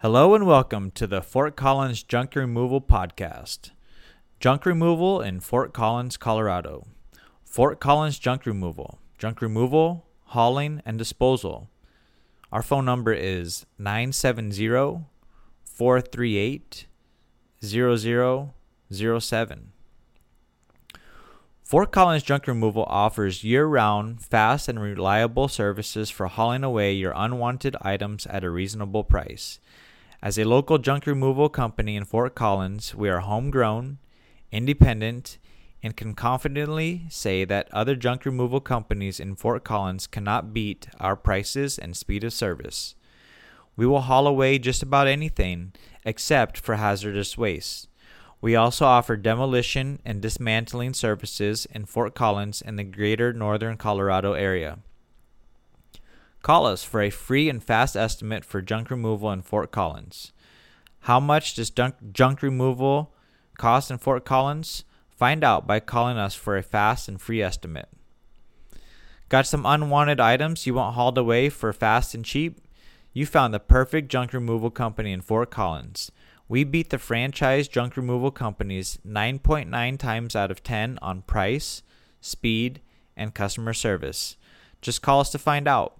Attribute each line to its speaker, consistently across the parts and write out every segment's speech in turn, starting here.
Speaker 1: Hello and welcome to the Fort Collins Junk Removal Podcast. Junk removal in Fort Collins, Colorado. Fort Collins Junk Removal. Junk removal, hauling, and disposal. Our phone number is 970 438 0007. Fort Collins Junk Removal offers year round, fast, and reliable services for hauling away your unwanted items at a reasonable price. As a local junk removal company in Fort Collins, we are homegrown, independent, and can confidently say that other junk removal companies in Fort Collins cannot beat our prices and speed of service. We will haul away just about anything except for hazardous waste. We also offer demolition and dismantling services in Fort Collins and the greater northern Colorado area. Call us for a free and fast estimate for junk removal in Fort Collins. How much does junk, removal cost in Fort Collins? Find out by calling us for a fast and free estimate. Got some unwanted items you want hauled away for fast and cheap? You found the perfect junk removal company in Fort Collins. We beat the franchise junk removal companies 9.9 times out of 10 on price, speed, and customer service. Just call us to find out.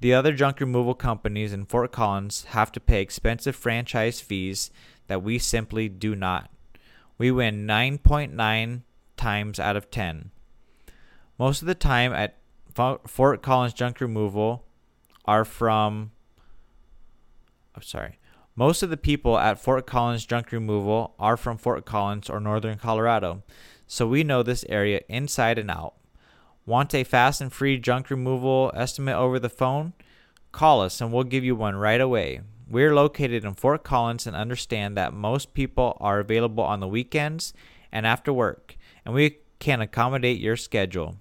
Speaker 1: The other junk removal companies in Fort Collins have to pay expensive franchise fees that we simply do not. We win 9.9 times out of 10. Most of the time at Fort Collins Junk Removal are from I'm sorry. Most of the people at Fort Collins Junk Removal are from Fort Collins or northern Colorado, so we know this area inside and out. Want a fast and free junk removal estimate over the phone? Call us and we'll give you one right away. We're located in Fort Collins and understand that most people are available on the weekends and after work, and we can accommodate your schedule.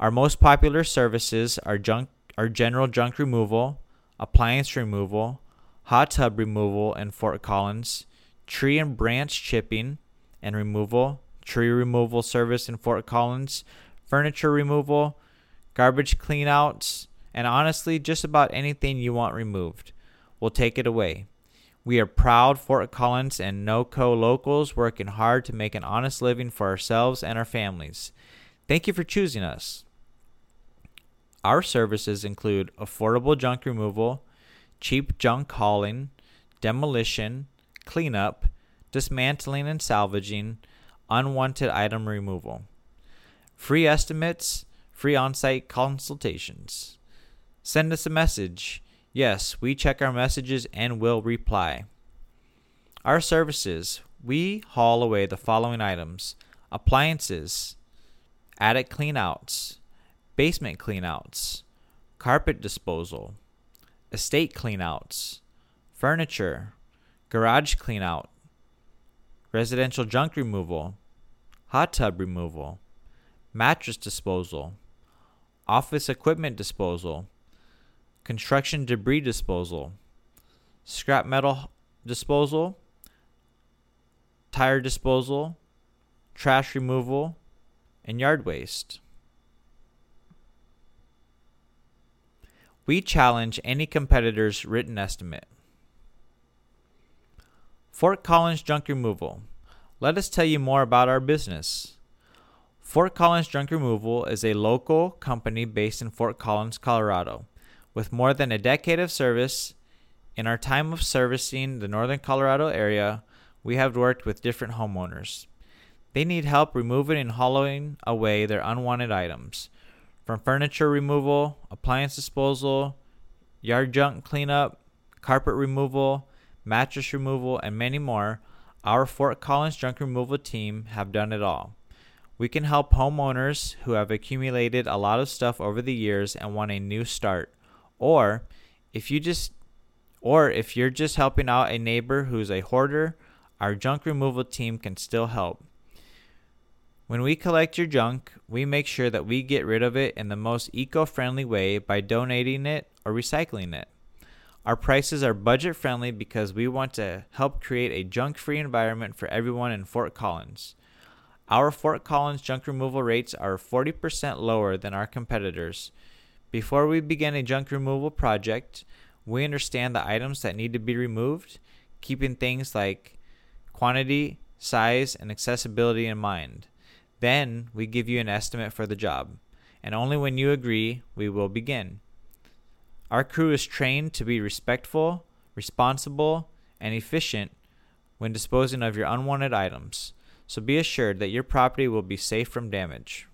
Speaker 1: Our most popular services are junk are general junk removal, appliance removal, hot tub removal in Fort Collins, tree and branch chipping and removal, tree removal service in Fort Collins, furniture removal, garbage cleanouts, and honestly, just about anything you want removed. We'll take it away. We are proud Fort Collins and NoCo locals working hard to make an honest living for ourselves and our families. Thank you for choosing us. Our services include affordable junk removal, cheap junk hauling, demolition, cleanup, dismantling and salvaging, unwanted item removal. Free estimates, free on site consultations. Send us a message. Yes, we check our messages and will reply. Our services we haul away the following items appliances, attic cleanouts, basement cleanouts, carpet disposal, estate cleanouts, furniture, garage cleanout, residential junk removal, hot tub removal mattress disposal, office equipment disposal, construction debris disposal, scrap metal disposal, tire disposal, trash removal, and yard waste. We challenge any competitor's written estimate. Fort Collins Junk Removal. Let us tell you more about our business. Fort Collins Junk Removal is a local company based in Fort Collins, Colorado. With more than a decade of service, in our time of servicing the northern Colorado area, we have worked with different homeowners. They need help removing and hollowing away their unwanted items. From furniture removal, appliance disposal, yard junk cleanup, carpet removal, mattress removal, and many more, our Fort Collins Junk Removal team have done it all. We can help homeowners who have accumulated a lot of stuff over the years and want a new start. Or if you just or if you're just helping out a neighbor who's a hoarder, our junk removal team can still help. When we collect your junk, we make sure that we get rid of it in the most eco friendly way by donating it or recycling it. Our prices are budget friendly because we want to help create a junk free environment for everyone in Fort Collins. Our Fort Collins junk removal rates are 40% lower than our competitors. Before we begin a junk removal project, We understand the items that need to be removed, keeping things like quantity, size, and accessibility in mind. Then we give you an estimate for the job, and only when you agree, we will begin. Our crew is trained to be respectful, responsible, and efficient when disposing of your unwanted items, so be assured that your property will be safe from damage.